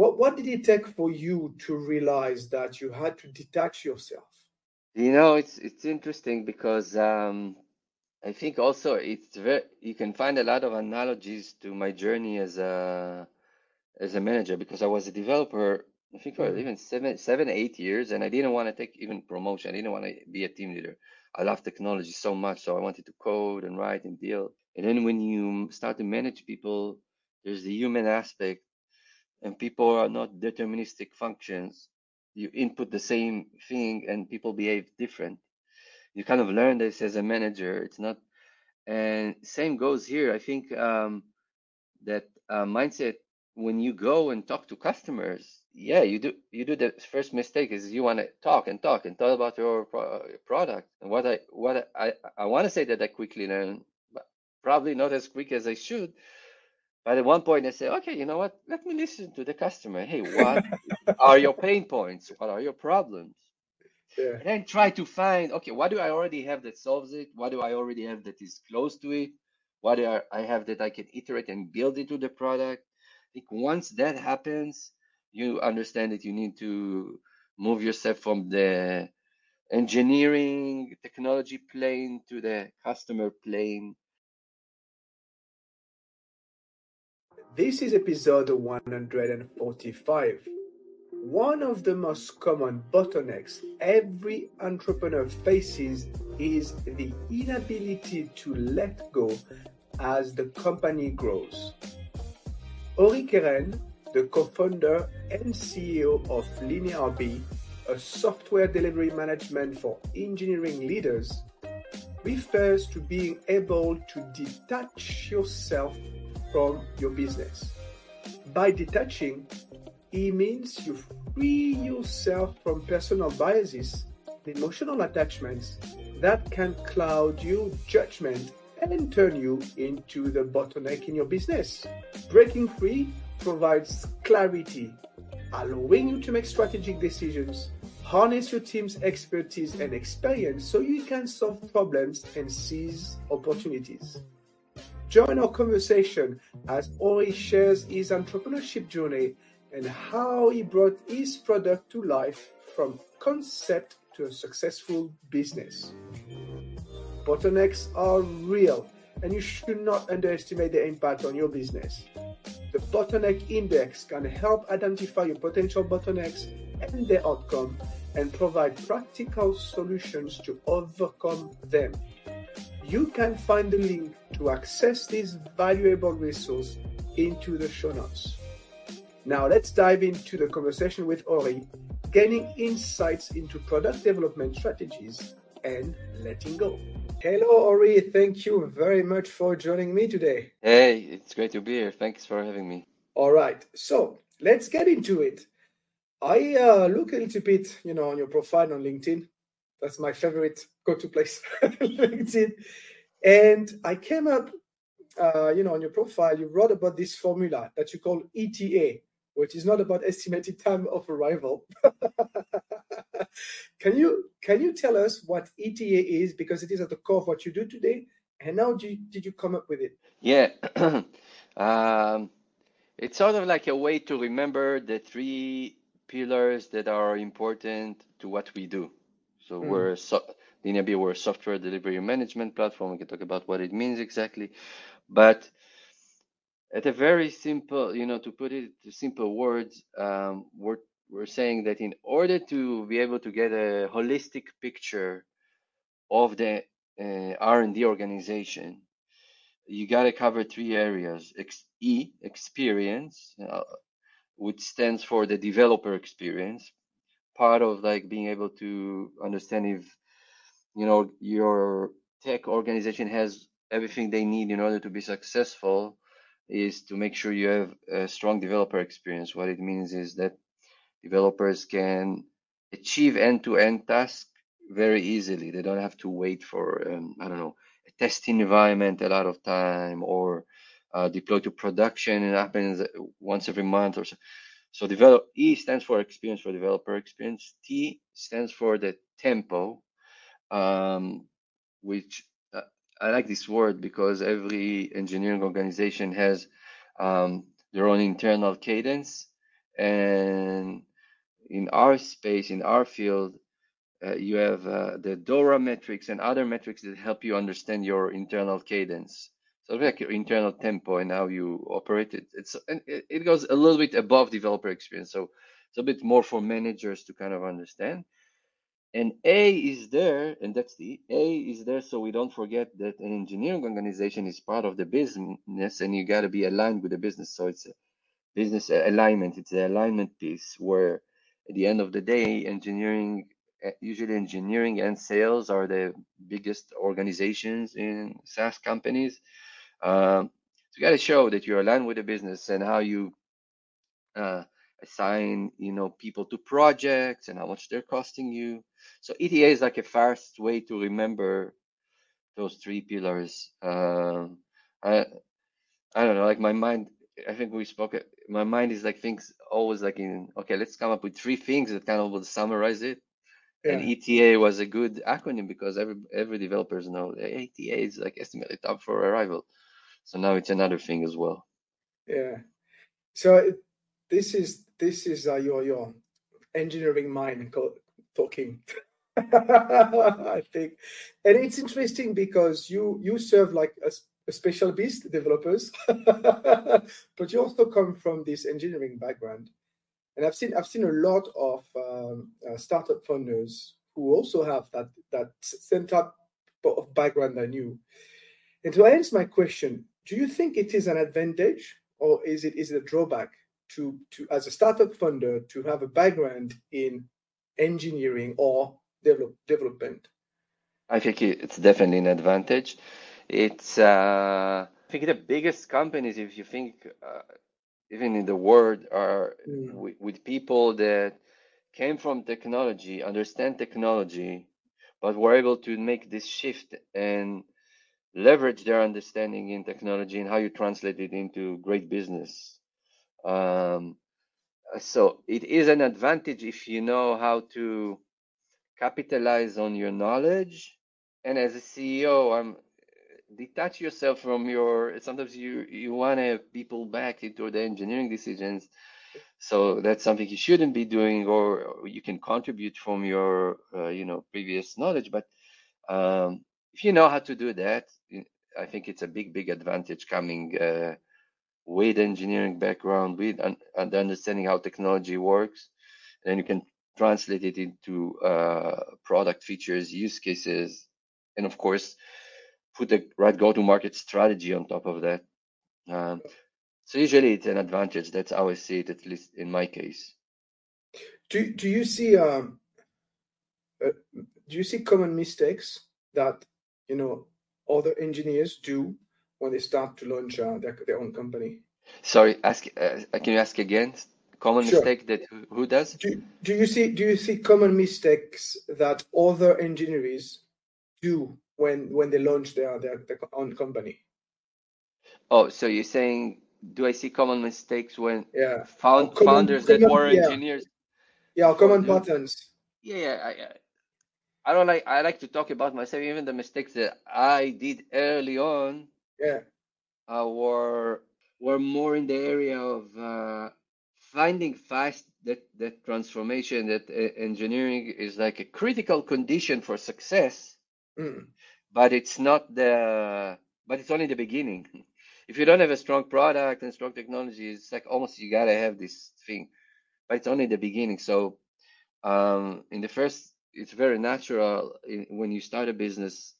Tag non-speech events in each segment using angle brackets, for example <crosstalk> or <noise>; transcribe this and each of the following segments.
what what did it take for you to realize that you had to detach yourself? You know, it's it's interesting because um, I think also it's very you can find a lot of analogies to my journey as a as a manager because I was a developer I think for Mhm. even seven seven eight years and I didn't want to take even promotion I didn't want to be a team leader I love technology so much so I wanted to code and write and deal and then when you start to manage people there's the human aspect and people are not deterministic functions. You input the same thing and people behave different. You kind of learn this as a manager it's not and same goes here. I think um, that uh, mindset when you go and talk to customers yeah you do you do the first mistake is you want to talk and talk and talk about your pro- product. And what i what i i want to say that i quickly learn but probably not as quick as i should but at one point i say okay you know what? Let me listen to the customer. Hey what are your pain points? What are your problems? Yeah. and then try to find okay what do i already have that solves it? What do i already have that is close to it? What do I I have that i can iterate and build into the product? I think once that happens you understand that you need to move yourself from the engineering technology plane to the customer plane This is episode 145. One of the most common bottlenecks every entrepreneur faces is the inability to let go as the company grows. Ori Keren, the co-founder and CEO of LinearB, a software delivery management for engineering leaders, refers to being able to detach yourself from your business. By detaching, it means you free yourself from personal biases, emotional attachments that can cloud your judgment and turn you into the bottleneck in your business. Breaking free provides clarity, allowing you to make strategic decisions, harness your team's expertise and experience so you can solve problems and seize opportunities. Join our conversation as Ori shares his entrepreneurship journey and how he brought his product to life from concept to a successful business. Bottlenecks are real and you should not underestimate the impact on your business. The Bottleneck Index can help identify your potential bottlenecks and their outcome and provide practical solutions to overcome them. You can find the link to access this valuable resource into the show notes. Now let's dive into the conversation with Ori, gaining insights into product development strategies and letting go. Hello, Ori. Thank you very much for joining me today. hey it's great to be here thanks for having me All right, so let's get into it. I uh, look a little bit, you know, on your profile on LinkedIn. That's my favorite go-to place, <laughs> LinkedIn. And I came up, uh, you know, on your profile, you wrote about this formula that you call ETA, which is not about estimated time of arrival. <laughs> can you can you tell us what ETA is because it is at the core of what you do today, and how did you, did you come up with it? yeah <clears throat> um It's sort of like a way to remember the three pillars that are important to what we do. So Mm, we're so DNB, we're a software delivery management platform. We can talk about what it means exactly. But at a very simple, you know, to put it to simple words, um, we're we're saying that in order to be able to get a holistic picture of the uh, R&D organization, you got to cover three areas. Ex E, experience. uh, which stands for the developer experience. Part of like being able to understand if you know your tech organization has everything they need in order to be successful is to make sure you have a strong developer experience. What it means is that developers can achieve end-to-end tasks very easily. They don't have to wait for um, I don't know a testing environment a lot of time or uh, deploy to production. It happens once every month or so. So develop E stands for experience for developer experience. T stands for the tempo, um, which uh, I like this word because every engineering organization has um, their own internal cadence, And in our space, in our field, uh, you have uh, the DORA metrics and other metrics that help you understand your internal cadence. So like your internal tempo and how you operate it. It's and it goes a little bit above developer experience. So it's a bit more for managers to kind of understand. And A is there, and that's the A is there so we don't forget that an engineering organization is part of the business and you got to be aligned with the business. So it's a business alignment, it's the alignment piece where at the end of the day, engineering, eh, usually engineering and sales are the biggest organizations in SaaS companies. Um, so you got to show that you're aligned with the business and how you uh, assign, you know, people to projects and how much they're costing you. So ETA is like a fast way to remember those three pillars. Um, I I don't know, like my mind. I think we spoke. My mind is like things always like in okay. Let's come up with three things that kind of will summarize it. Yeah. And ETA was a good acronym because every every developers know ETA is like estimated time for arrival. So now it's another thing as well. Yeah. So this is this is uh, your your engineering mind talking. <laughs> I think, and it's interesting because you you serve like a, a special beast developers, <laughs> but you also come from this engineering background, and I've seen I've seen a lot of um, uh, startup founders who also have that that same type of background than you. And to answer my question, do you think it is an advantage or is it is it a drawback to to as a startup funder to have a background in engineering or develop, development? I think it's definitely an advantage. It's uh, I think the biggest companies, if you think uh, even in the world, are mm. with, with people that came from technology, understand technology, but were able to make this shift and leverage their understanding in technology and how you translate it into great business. Um, so it is an advantage if you know how to capitalize on your knowledge. And as a CEO, I'm detach yourself from your. Sometimes you you want to have people back into the engineering decisions. So that's something you shouldn't be doing, or you can contribute from your uh, you know previous knowledge. But um, if you know how to do that, I think it's a big big advantage coming. Uh, with engineering background, with un- understanding how technology works, and you can translate it into uh, product features, use cases, and of course, put the right go-to-market strategy on top of that. Um, so usually it's an advantage. That's how I see it, at least in my case. Do Do you see um, uh, Do you see common mistakes that you know other engineers do when they start to launch uh, their, their own company. Sorry, ask. Uh, can you ask again? Common sure. mistake that who, who does? Do, do you see? Do you see common mistakes that other engineers do when when they launch their their, their own company? Oh, so you're saying, do I see common mistakes when yeah found, common, founders common, that were yeah. engineers? Yeah, common patterns. Yeah, yeah. I, I don't like. I like to talk about myself, even the mistakes that I did early on yeah. Uh, were were more in the area of uh, finding fast that that transformation that uh, engineering is like a critical condition for success, mm. but it's not the but it's only the beginning. <laughs> If you don't have a strong product and strong technology, it's like almost you gotta have this thing, but it's only the beginning. So um, in the first, it's very natural in, when you start a business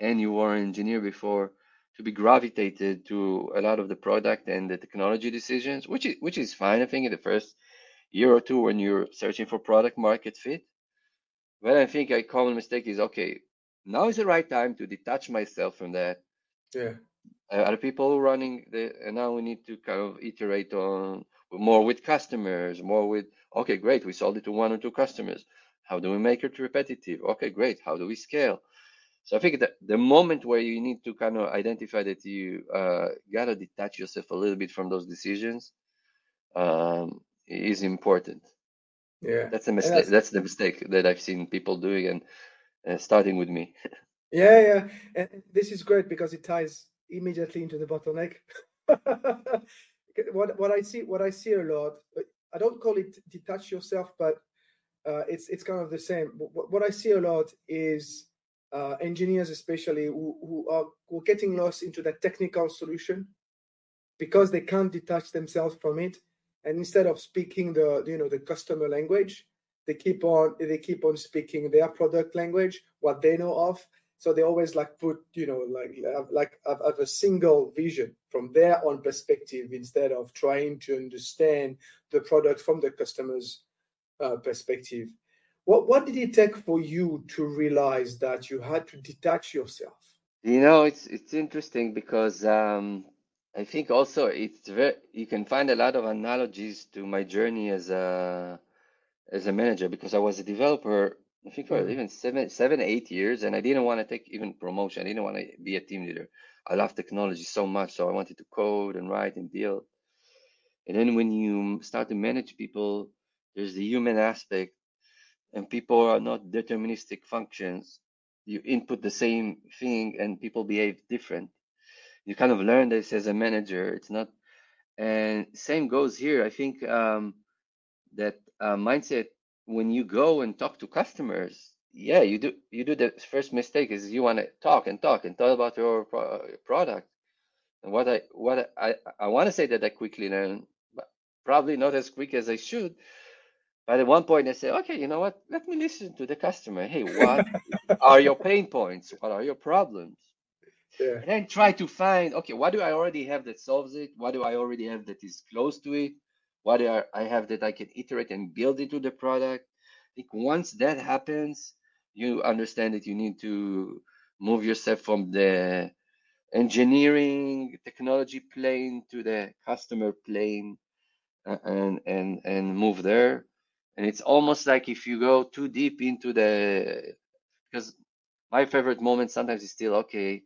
and you were an engineer before to be gravitated to a lot of the product and the technology decisions, which is which is fine. I think in the first year or two when you're searching for product market fit. But I think a common mistake is okay, now is the right time to detach myself from that. Yeah. Are people running the and now we need to kind of iterate on more with customers, more with okay, great, we sold it to one or two customers. How do we make it repetitive? Okay, great. How do we scale? So I think that the moment where you need to kind of identify that you uh, gotta detach yourself a little bit from those decisions um, is important. Yeah, that's a mistake. That's, that's, the mistake that I've seen people doing, and uh, starting with me. <laughs> yeah, yeah, and this is great because it ties immediately into the bottleneck. <laughs> what what I see what I see a lot. I don't call it detach yourself, but uh, it's it's kind of the same. What, what I see a lot is uh, engineers, especially who, who are who are getting lost into the technical solution because they can't detach themselves from it, and instead of speaking the you know the customer language, they keep on they keep on speaking their product language, what they know of. So they always like put you know like like have, a single vision from their own perspective instead of trying to understand the product from the customer's uh, perspective. What what did it take for you to realize that you had to detach yourself? You know, it's it's interesting because um, I think also it's very you can find a lot of analogies to my journey as a as a manager because I was a developer I think for mm. even seven seven eight years and I didn't want to take even promotion I didn't want to be a team leader I love technology so much so I wanted to code and write and build and then when you start to manage people there's the human aspect and people are not deterministic functions. You input the same thing and people behave different. You kind of learn this as a manager it's not and same goes here. I think um, that uh, mindset when you go and talk to customers yeah you do you do the first mistake is you want to talk and talk and talk about your pro- product. And what i what i i want to say that i quickly learn but probably not as quick as i should but at one point, I say, okay, you know what? Let me listen to the customer. Hey, what are your pain points? What are your problems? Yeah. And then try to find, okay, what do I already have that solves it? What do I already have that is close to it? What do I have that I can iterate and build into the product? I think once that happens, you understand that you need to move yourself from the engineering technology plane to the customer plane uh, and and and move there and it's almost like if you go too deep into the because my favorite moment sometimes is still okay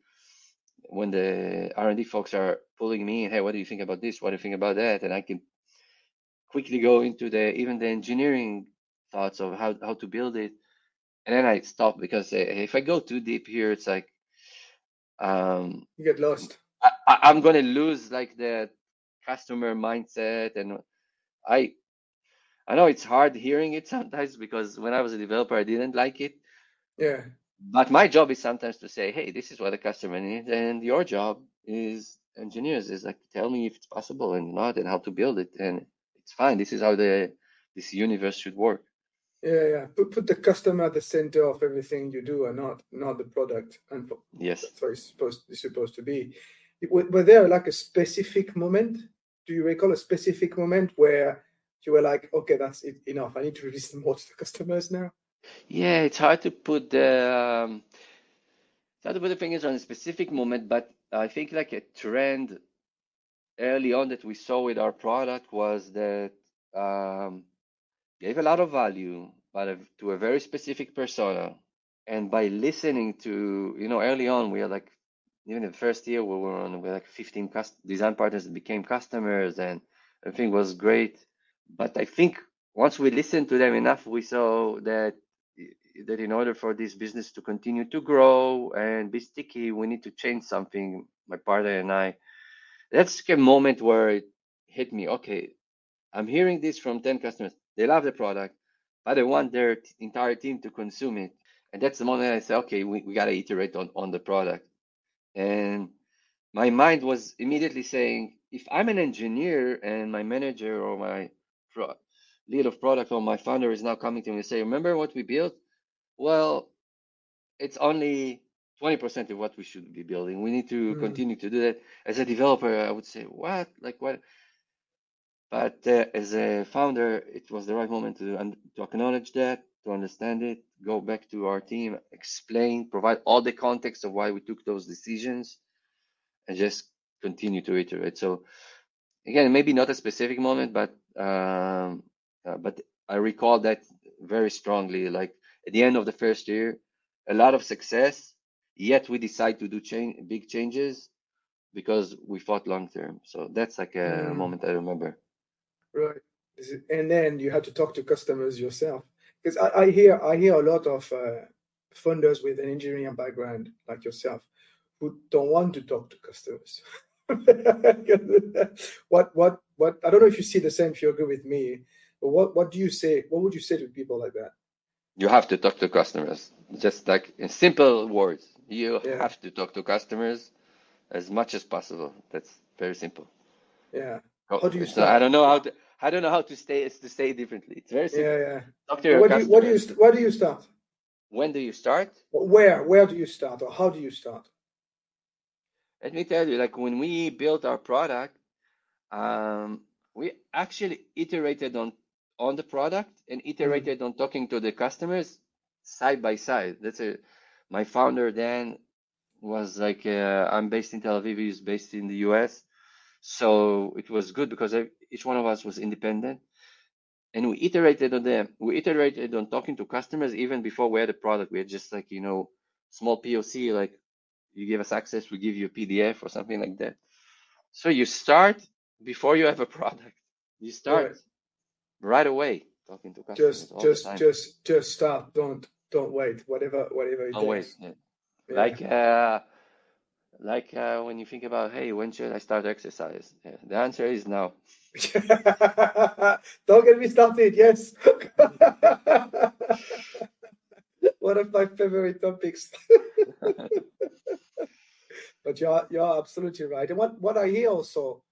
when the r&d folks are pulling me hey what do you think about this? What do you think about that? And i can quickly go into the even the engineering thoughts of how, how to build it. And then i stop because uh, if i go too deep here it's like um you get lost. I, i'm going to lose like the customer mindset. And i I know it's hard hearing it sometimes because when I was a developer, I didn't like it. Yeah. But my job is sometimes to say, hey, this is what the customer needs. And your job is engineers is like, tell me if it's possible and not and how to build it. And it's fine. This is how the this universe should work. Yeah, yeah. Put put the customer at the center of everything you do and not not the product. And yes. That's what it's supposed it's supposed to be. Were there like a specific moment? Do you recall a specific moment where you were like, okay, that's it, enough. I need to release more to the customers now? Yeah, it's hard to put the um, hard to put the fingers on a specific moment, but I think like a trend early on that we saw with our product was that um, gave a lot of value, but to a very specific persona. And by listening to, you know, early on, we are like, even in the first year, we were on, had like 15 design partners that became customers, and everything was great. But I think once we listened to them enough, we saw that that in order for this business to continue to grow and be sticky, we need to change something. My partner and I. That's a moment where it hit me. Okay, I'm hearing this from 10 customers. They love the product, but they want their entire team to consume it. And that's the moment I said, okay, we, we got to iterate on, on the product. And my mind was immediately saying, if I'm an engineer and my manager or my pro- lead of product or my founder is now coming to me and say, remember what we built? Well, it's only 20% of what we should be building. We need to mm. continue to do that. As a developer, I would say, what? Like what? But uh, as a founder, it was the right moment to, to acknowledge that, to understand it, go back to our team, explain, provide all the context of why we took those decisions, and just continue to iterate. So again, maybe not a specific moment, but um, uh, but I recall that very strongly. Like at the end of the first year, a lot of success. Yet we decide to do change, big changes because we fought long term. So that's like a mm. moment I remember. Right, and then you had to talk to customers yourself because I, I, hear I hear a lot of uh, funders with an engineering background like yourself who don't want to talk to customers. <laughs> <laughs> what what what I don't know if you see the same if you agree with me But what what do you say? What would you say to people like that? You have to talk to customers. Just like in simple words, you Yeah, have to talk to customers as much as possible. That's very simple. yeah. Oh, How do you not- I don't know how to I don't know how to say to say differently. It's very Yeah, simple. yeah. Talk to your what do you what do you customers. st- where do you start? When do you start? Where where do you start, or how do you start? Let me tell you, like when we built our product, um, we actually iterated on on the product and Mm, iterated on talking to the customers side by side. That's a my founder then was like, uh, I'm based in Tel Aviv, he's based in the US. So it was good because ev- each one of us was independent and we iterated on them. We iterated on talking to customers even before we had a product. We had just like, you know, small POC, like you give us access, we give you a PDF or something like that. So you start before you have a product. You start right away talking to customers Just just just just start. Don't don't wait. Whatever whatever it Don't wait. Yeah. Yeah. Like uh like uh when you think about, hey, when should I start exercise? Yeah, the answer is now. <laughs> Don't get me started. Yes. <laughs> <laughs> One of my favorite topics. <laughs> But you're you're absolutely right. And what what I hear also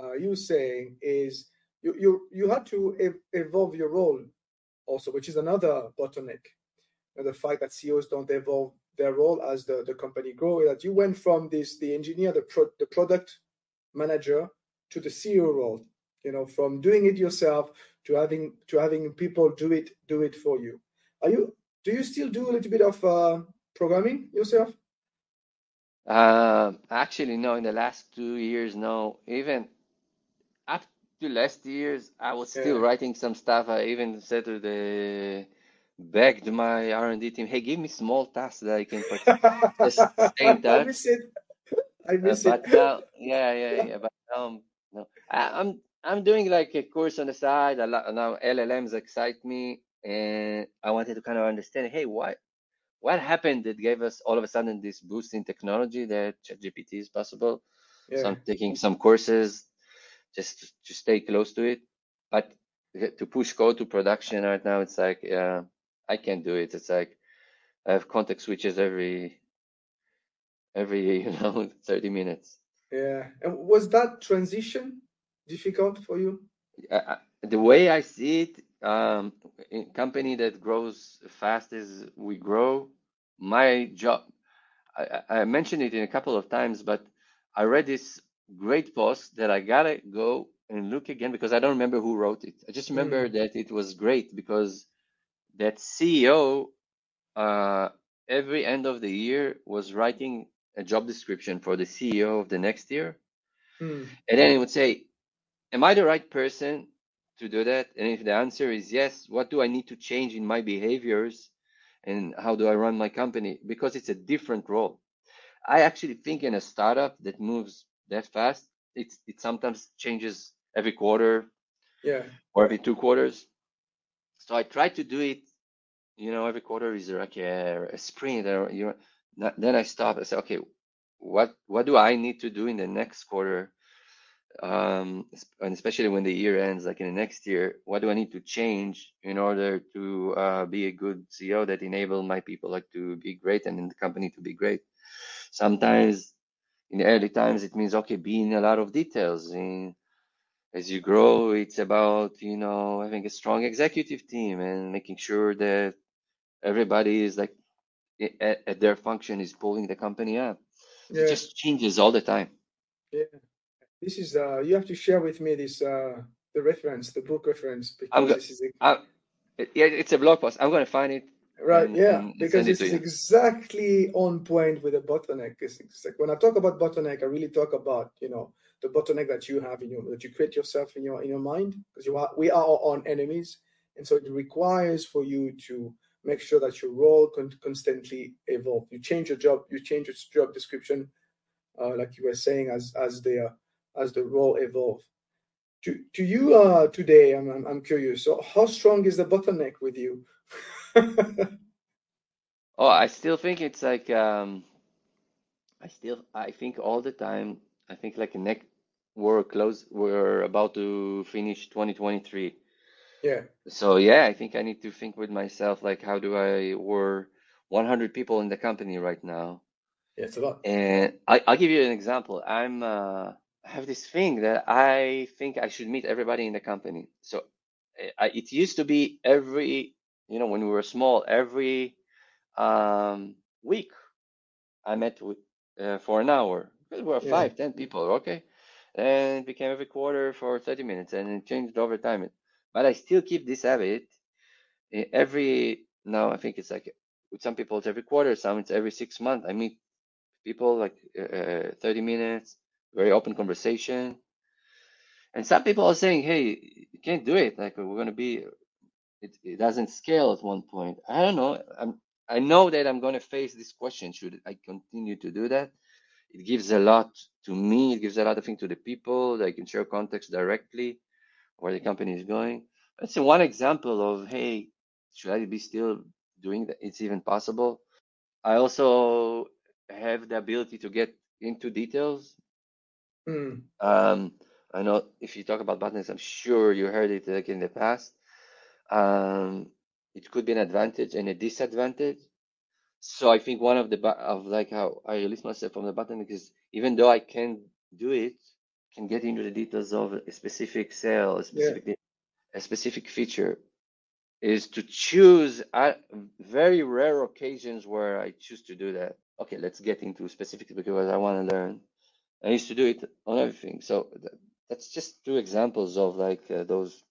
uh, you saying is you you you had to ev- evolve your role also, which is another bottleneck. The fact that CEOs don't evolve their role as the, the company grow, that you went from this the engineer, the pro, the product manager to the CEO role. You know, from doing it yourself to having to having people do it do it for you. Are you do you still do a little bit of uh, programming yourself? Um, actually, no, in the last two years, no. Even up to last years, I was still Yeah. writing some stuff. I even said to the begged my R&D team, hey, give me small tasks that I can <laughs> stay in I miss it. I Uh, miss it. but now, yeah, yeah, yeah. But um, no, I, I'm I'm doing like a course on the side. A lot now. LLMs excite me, and I wanted to kind of understand. Hey, what what happened that gave us all of a sudden this boost in technology that ChatGPT is possible? So I'm taking some courses just to, to stay close to it. But to push code to production right now, it's like uh, I can't do it. It's like I have context switches every every <laughs> you know 30 minutes. Yeah. And was that transition difficult for you? I- the way I see it, um, company that grows fast as we grow, my job, I, I mentioned it in a couple of times, but I read this great post that I gotta go and look again because I don't remember who wrote it. I just remember Mm, that it was great because that CEO, uh, every end of the year was writing a job description for the CEO of the next year. mm, And then it would say, Am I the right person to do that? And if the answer is yes, what do I need to change in my behaviors and how do I run my company? Because it's a different role. I actually think in a startup that moves that fast, it's it sometimes changes every quarter yeah. or every two quarters. So I try to do it, you know, every quarter is like a, a sprint or you know, then I stop and say, okay, what what do I need to do in the next quarter um, and especially when the year ends, like in the next year, what do I need to change in order to uh, be a good CEO that enable my people like to be great and in the company to be great? Sometimes in the early times, it means okay, being a lot of details. In, as you grow, it's about you know having a strong executive team and making sure that everybody is like at, at their function is pulling the company up. So it just changes all the time. Yeah. This is uh you have to share with me this uh the reference, the book reference, because go- this is yeah, it's a blog post. I'm gonna find it right, and, yeah, and, because it's it this to is you. exactly on point with the bottleneck. It's, it's like when I talk about bottleneck, I really talk about, you know, the bottleneck that you have in your that you create yourself in your in your mind, because you are we are our own enemies. And so it requires for you to make sure that your role con- constantly evolve. You change your job, you change your job description, uh, like you were saying, as as the as the role evolve. To to you uh, today, I'm, I'm I'm curious. So how strong is the bottleneck with you? <laughs> Oh, I still think it's like um, I still I think all the time. I think like next we're close. We're about to finish 2023. Yeah. So yeah, I think I need to think with myself like how do I we're 100 people in the company right now. Yeah, it's a lot. And I, I'll give you an example. I'm uh, I have this thing that I think I should meet everybody in the company. So eh, I, it used to be every, you know, when we were small, every um, week I met with uh, for an hour. We were Yeah. five, ten people, okay? And it became every quarter for 30 minutes and it changed over time. But I still keep this habit eh, every now I think it's like with some people it's every quarter, some it's every six months. I meet people like uh, 30 minutes, very open conversation. And some people are saying, hey, you can't do it. Like we're gonna be it, it doesn't scale at one point. I don't know. I'm I know that I'm gonna face this question. Should I continue to do that? It gives a lot to me, it gives a lot of things to the people. They can share context directly where the company is going. That's one example of hey, should I be still doing that? It's even possible. I also have the ability to get into details. Mm. Um, I know if you talk about buttons, I'm sure you heard it like in the past. Um, it could be an advantage and a disadvantage. So I think one of the of like how I release myself from the button is even though I can do it, can get into the details of a specific cell, a Yeah. specific a specific feature, is to choose at very rare occasions where I choose to do that. Okay, let's get into specifics because I want to learn. I used to do it on everything. So th- that's just two examples of like uh, those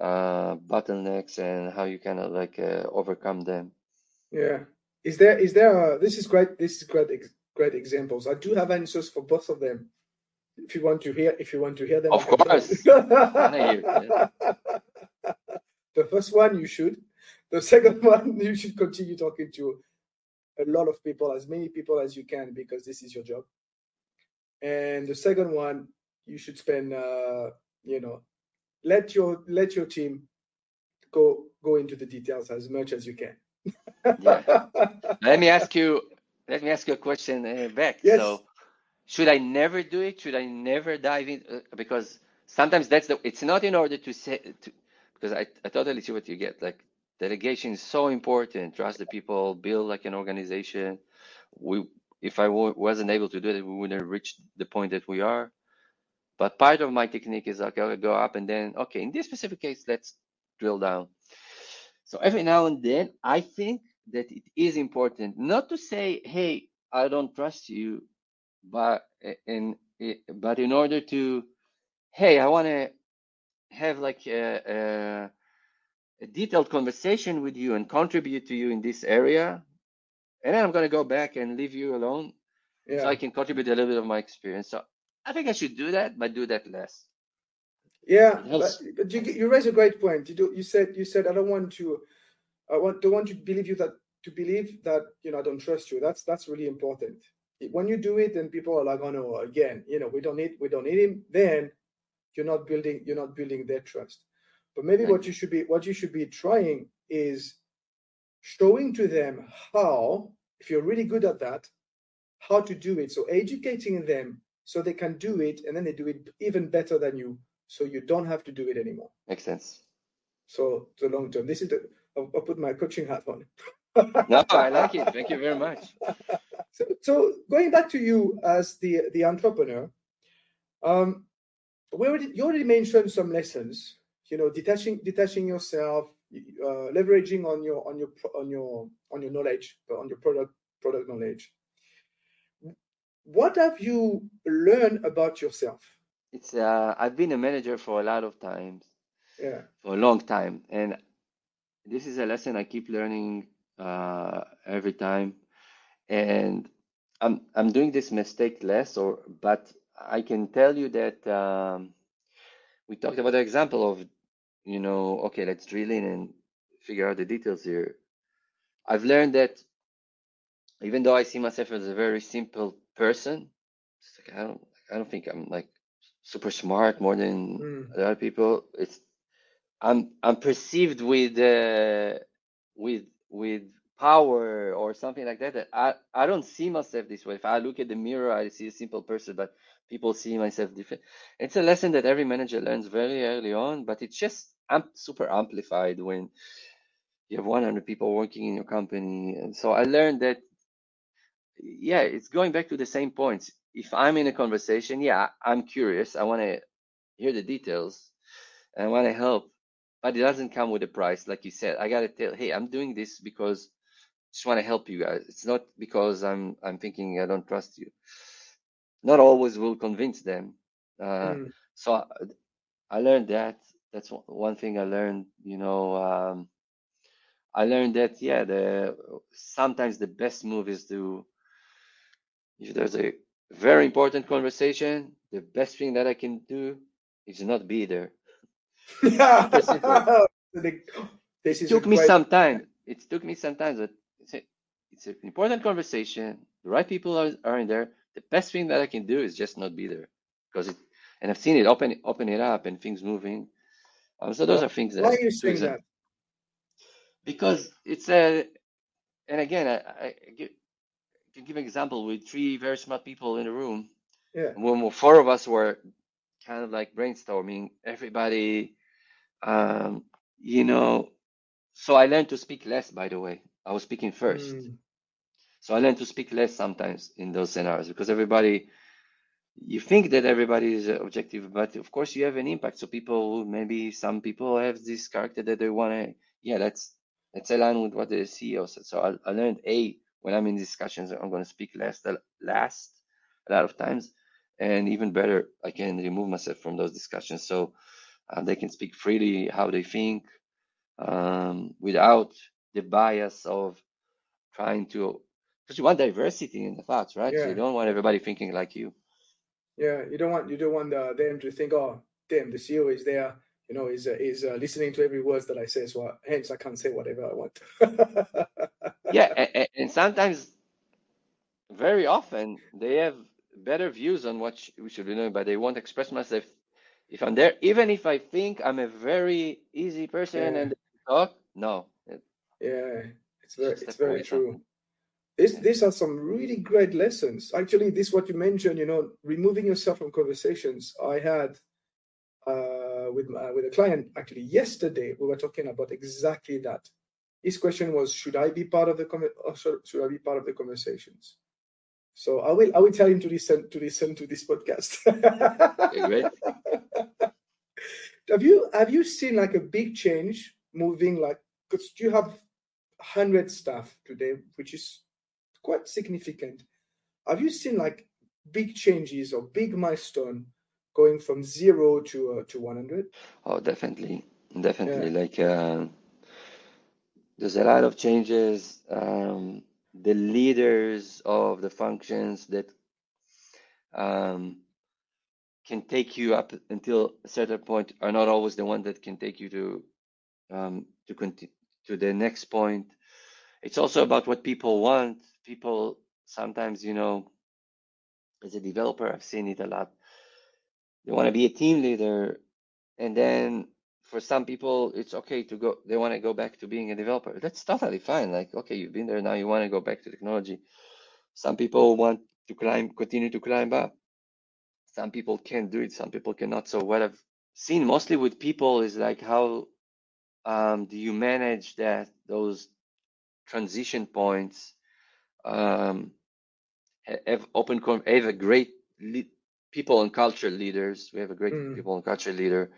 uh, bottlenecks and how you kind of like uh, overcome them. Yeah. Is there is there a, this is great this is great ex, great examples. I do have answers for both of them. If you want to hear if you want to hear them, Of <laughs> I can tell course. the first one you should. The second <laughs> one you should continue talking to a lot of people, as many people as you can, because this is your job. And the second one, you should spend uh, you know, let your let your team go go into the details as much as you can. Yeah. <laughs> Let me ask you. Let me ask you a question uh, back. Yes. So, should I never do it? Should I never dive in? Uh, because sometimes that's the. It's not in order to say to, because I I totally see what you get. Like delegation is so important. Trust the people. Build like an organization. We if I w- wasn't able to do it, we wouldn't reach the point that we are. But part of my technique is I'll go up and then okay, in this specific case, let's drill down. So every now and then, I think that it is important not to say, "Hey, I don't trust you," but in but in order to, "Hey, I want to have like a, a, a detailed conversation with you and contribute to you in this area," and then I'm gonna go back and leave you alone so. I can contribute a little bit of my experience. So I think I should do that, but do that less. Yeah, but, but you you raise a great point. You do you said you said I don't want to I want don't want to believe you that to believe that you know I don't trust you. That's that's really important. When you do it, and people are like, oh no, again, you know, we don't need we don't need him. Then you're not building you're not building their trust. But maybe what you should be what you should be trying is showing to them how, if you're really good at that, how to do it. So educating them so they can do it and then they do it even better than you. So you don't have to do it anymore. Makes sense. So the long term. This is the I'll, I'll put my coaching hat on. No, I like it. Thank you very much. <laughs> So, so going back to you as the the entrepreneur, um, we already you already mentioned some lessons. You know, detaching detaching yourself, uh, leveraging on your on your on your on your knowledge, on your product product knowledge. What have you learned about yourself? It's uh, I've been a manager for a lot of times, Yeah, for a long time, and this is a lesson I keep learning uh, every time. And I'm I'm doing this mistake less, or but I can tell you that um, we talked about the example of, you know, okay, let's drill in and figure out the details here. I've learned that even though I see myself as a very simple person, like I don't I don't think I'm like super smart more than Mm, other people. It's I'm I'm perceived with uh, with with power or something like that. that I I don't see myself this way. If I look at the mirror, I see a simple person, but people see myself different. It's a lesson that every manager learns very early on, but it's just amp, super amplified when you have 100 people working in your company. And so I learned that, yeah, it's going back to the same points. If I'm in a conversation, yeah, I'm curious. I want to hear the details and I want to help, but it doesn't come with a price. Like you said, I got to tell, hey, I'm doing this because I just want to help you guys. It's not because I'm, I'm thinking I don't trust you. Not always will convince them. Uh, Mm. so I, I learned that. That's one thing I learned, you know, um, I learned that yeah, the sometimes the best move is to if there's a very important conversation, the best thing that I can do is not be there. This It <laughs> took me great. some time. It took me some time, but it's a, it's an important conversation. The right people are, are in there. The best thing that I can do is just not be there because it. And I've seen it open open it up and things moving. Um, so those are things why that are you saying that? because it's a and again I, I can give an example with three very smart people in a room Yeah. when four of us were kind of like brainstorming everybody um you know so i learned to speak less by the way i was speaking first Mm. so i learned to speak less sometimes in those scenarios because everybody you think that everybody is uh, objective, but of course you have an impact. So people, maybe some people have this character that they want to, yeah, that's that's align with what the CEO said. So I, I learned a when I'm in discussions, I'm going to speak less, the last a lot of times, and even better, I can remove myself from those discussions so uh, they can speak freely how they think um, without the bias of trying to. Because you want diversity in the thoughts, right? So you don't want everybody thinking like you. Yeah. You don't want you don't want uh, them to think, oh, damn, the CEO is there. You know, is uh, is uh, listening to every word that I say. So uh, hence, I can't say whatever I want. <laughs> Yeah, and, and sometimes, very often, they have better views on what we should be doing, but they won't express myself if I'm there. Even if I think I'm a very easy person yeah. and talk, no, it- Yeah. It's it's very just it's very true. This these are some really great lessons. Actually, this what you mentioned. You know, removing yourself from conversations. I had uh, with my, with a client actually yesterday. We were talking about exactly that. His question was, should I be part of the or should, should I be part of the conversations? So I will I will tell him to listen to listen to this podcast. Okay, great. <laughs> have you have you seen like a big change moving like because you have hundred staff today, which is quite significant. Have you seen like big changes or big milestone going from zero to uh, to one hundred? Oh, definitely, Yeah, definitely. Like, uh, there's a lot of changes. Um, the leaders of the functions that um, can take you up until a certain point are not always the one that can take you to um, to continue to the next point. It's also about what people want. People sometimes, you know, as a developer, I've seen it a lot. They want to be a team leader, and then for some people, it's okay to go. They want to go back to being a developer. That's totally fine. Like, okay, you've been there now. You want to go back to technology. Some people want to climb, continue to climb up. Some people can do it. Some people cannot. So what I've seen mostly with people is like how um, do you manage that those transition points um, have open have a great people and culture leaders. We have a great Mm, people and culture leader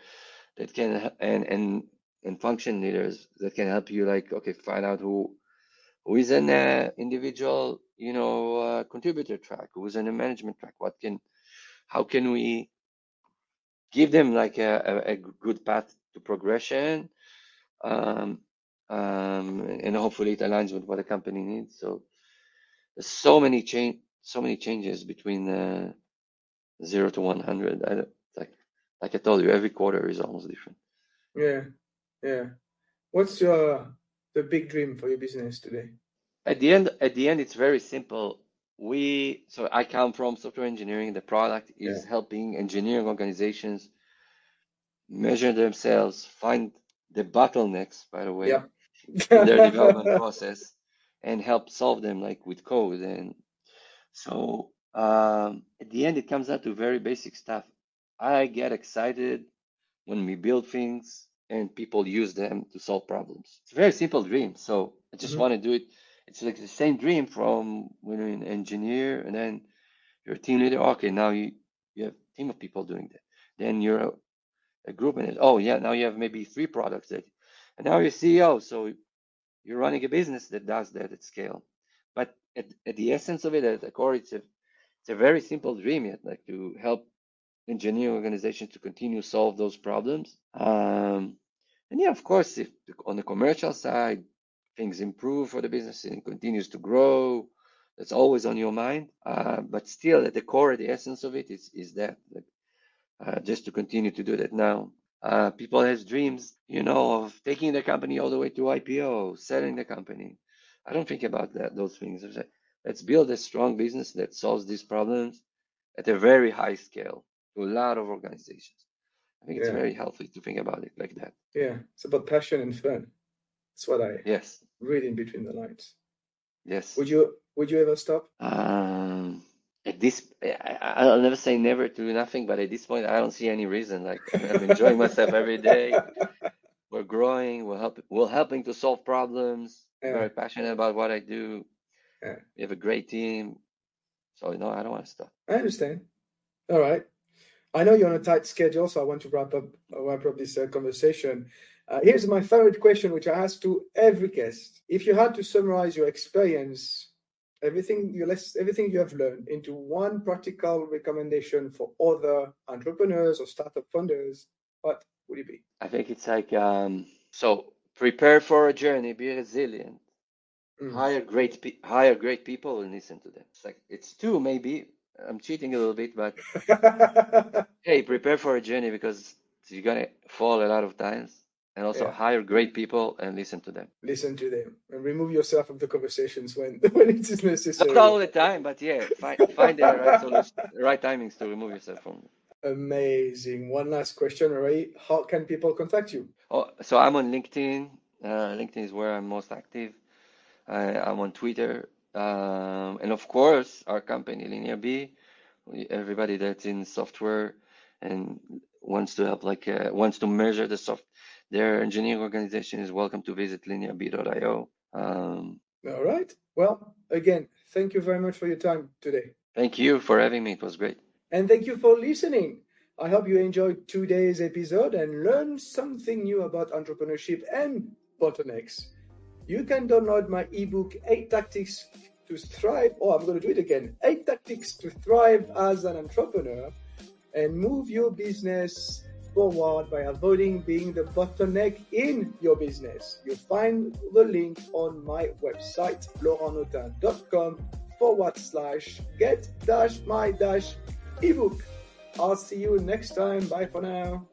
that can and and and function leaders that can help you like okay find out who who is an uh, individual you know uh, contributor track who is in a management track what can how can we give them like a, a, a good path to progression um, um, and hopefully it aligns with what the company needs. So there's so many change, so many changes between uh, zero to 100. I don't, like, like I told you, every quarter is almost different. yeah, yeah. What's your the big dream for your business today? At the end, at the end, it's very simple. We, so I come from software engineering. The product Yeah, is helping engineering organizations measure themselves, find the bottlenecks, by the way, yep. In their <laughs> development process and help solve them like with code and So um, at the end, it comes down to very basic stuff. I get excited when we build things and people use them to solve problems. It's a very simple dream. So I just Mhm. want to do it. It's like the same dream from when you're an engineer and then you're a team leader. Okay, now you, you have a team of people doing that. Then you're a, a group and oh yeah, now you have maybe three products that and now you're CEO. So you're running a business that does that at scale. But at, at the essence of it, at the core, it's a it's a very simple dream yet, like to help engineering organizations to continue solve those problems. Um, and yeah, of course, if on the commercial side things improve for the business and continues to grow, that's always on your mind. Uh, but still, at the core, the essence of it is is that like, uh, just to continue to do that now. Uh, people has dreams, you know, of taking the company all the way to IPO, selling the company. I don't think about that those things. I say, Let's build a strong business that solves these problems at a very high scale to a lot of organizations. I think it's Yeah. very healthy to think about it like that. Yeah, it's about passion and fun. That's what I Yes, read in between the lines. yes. Would you would you ever stop? Um, at this, I, I- I'll never say never to nothing, but at this point, I don't see any reason. Like I'm enjoying myself every day. We're growing. We're helping. We're helping to solve problems. Yeah. Very passionate about what I do. Yeah. We have a great team. So no, I don't want to stop. I understand. All right. I know you're on a tight schedule, so I want to wrap up wrap up this uh, conversation. Uh, here's my favorite question, which I ask to every guest. If you had to summarize your experience, everything you les- everything you have learned into one practical recommendation for other entrepreneurs or startup funders, what would it be? I think it's like um, so prepare for a journey, be resilient, Mm. hire great pe- hire great people and listen to them. It's like it's two maybe. I'm cheating a little bit, but <laughs> hey, prepare for a journey because you're gonna fall a lot of times, and also Yeah. hire great people and listen to them. Listen to them and remove yourself from the conversations when <laughs> when it is necessary. Not all the time, but yeah, find find the right <laughs> solution, right timings to remove yourself from. Amazing. One last question, Ray. How can people contact you? Oh, so I'm on LinkedIn. Uh, LinkedIn is where I'm most active. I, I'm on Twitter, um, and of course, our company, LinearB. Everybody that's in software and wants to help, like uh, wants to measure the soft, their engineering organization is welcome to visit linearb.io. Um, All right. Well, again, thank you very much for your time today. thank you for having me. It was great. And thank you for listening. I hope you enjoyed today's episode and learned something new about entrepreneurship and bottlenecks. You can download my ebook, Eight Tactics to Thrive. Oh, I'm going to do it again. Eight Tactics to Thrive as an Entrepreneur and move your business forward by avoiding being the bottleneck in your business. You'll find the link on my website, laurentnotin.com forward slash get dash my dash ebook. I'll see you next time. Bye for now.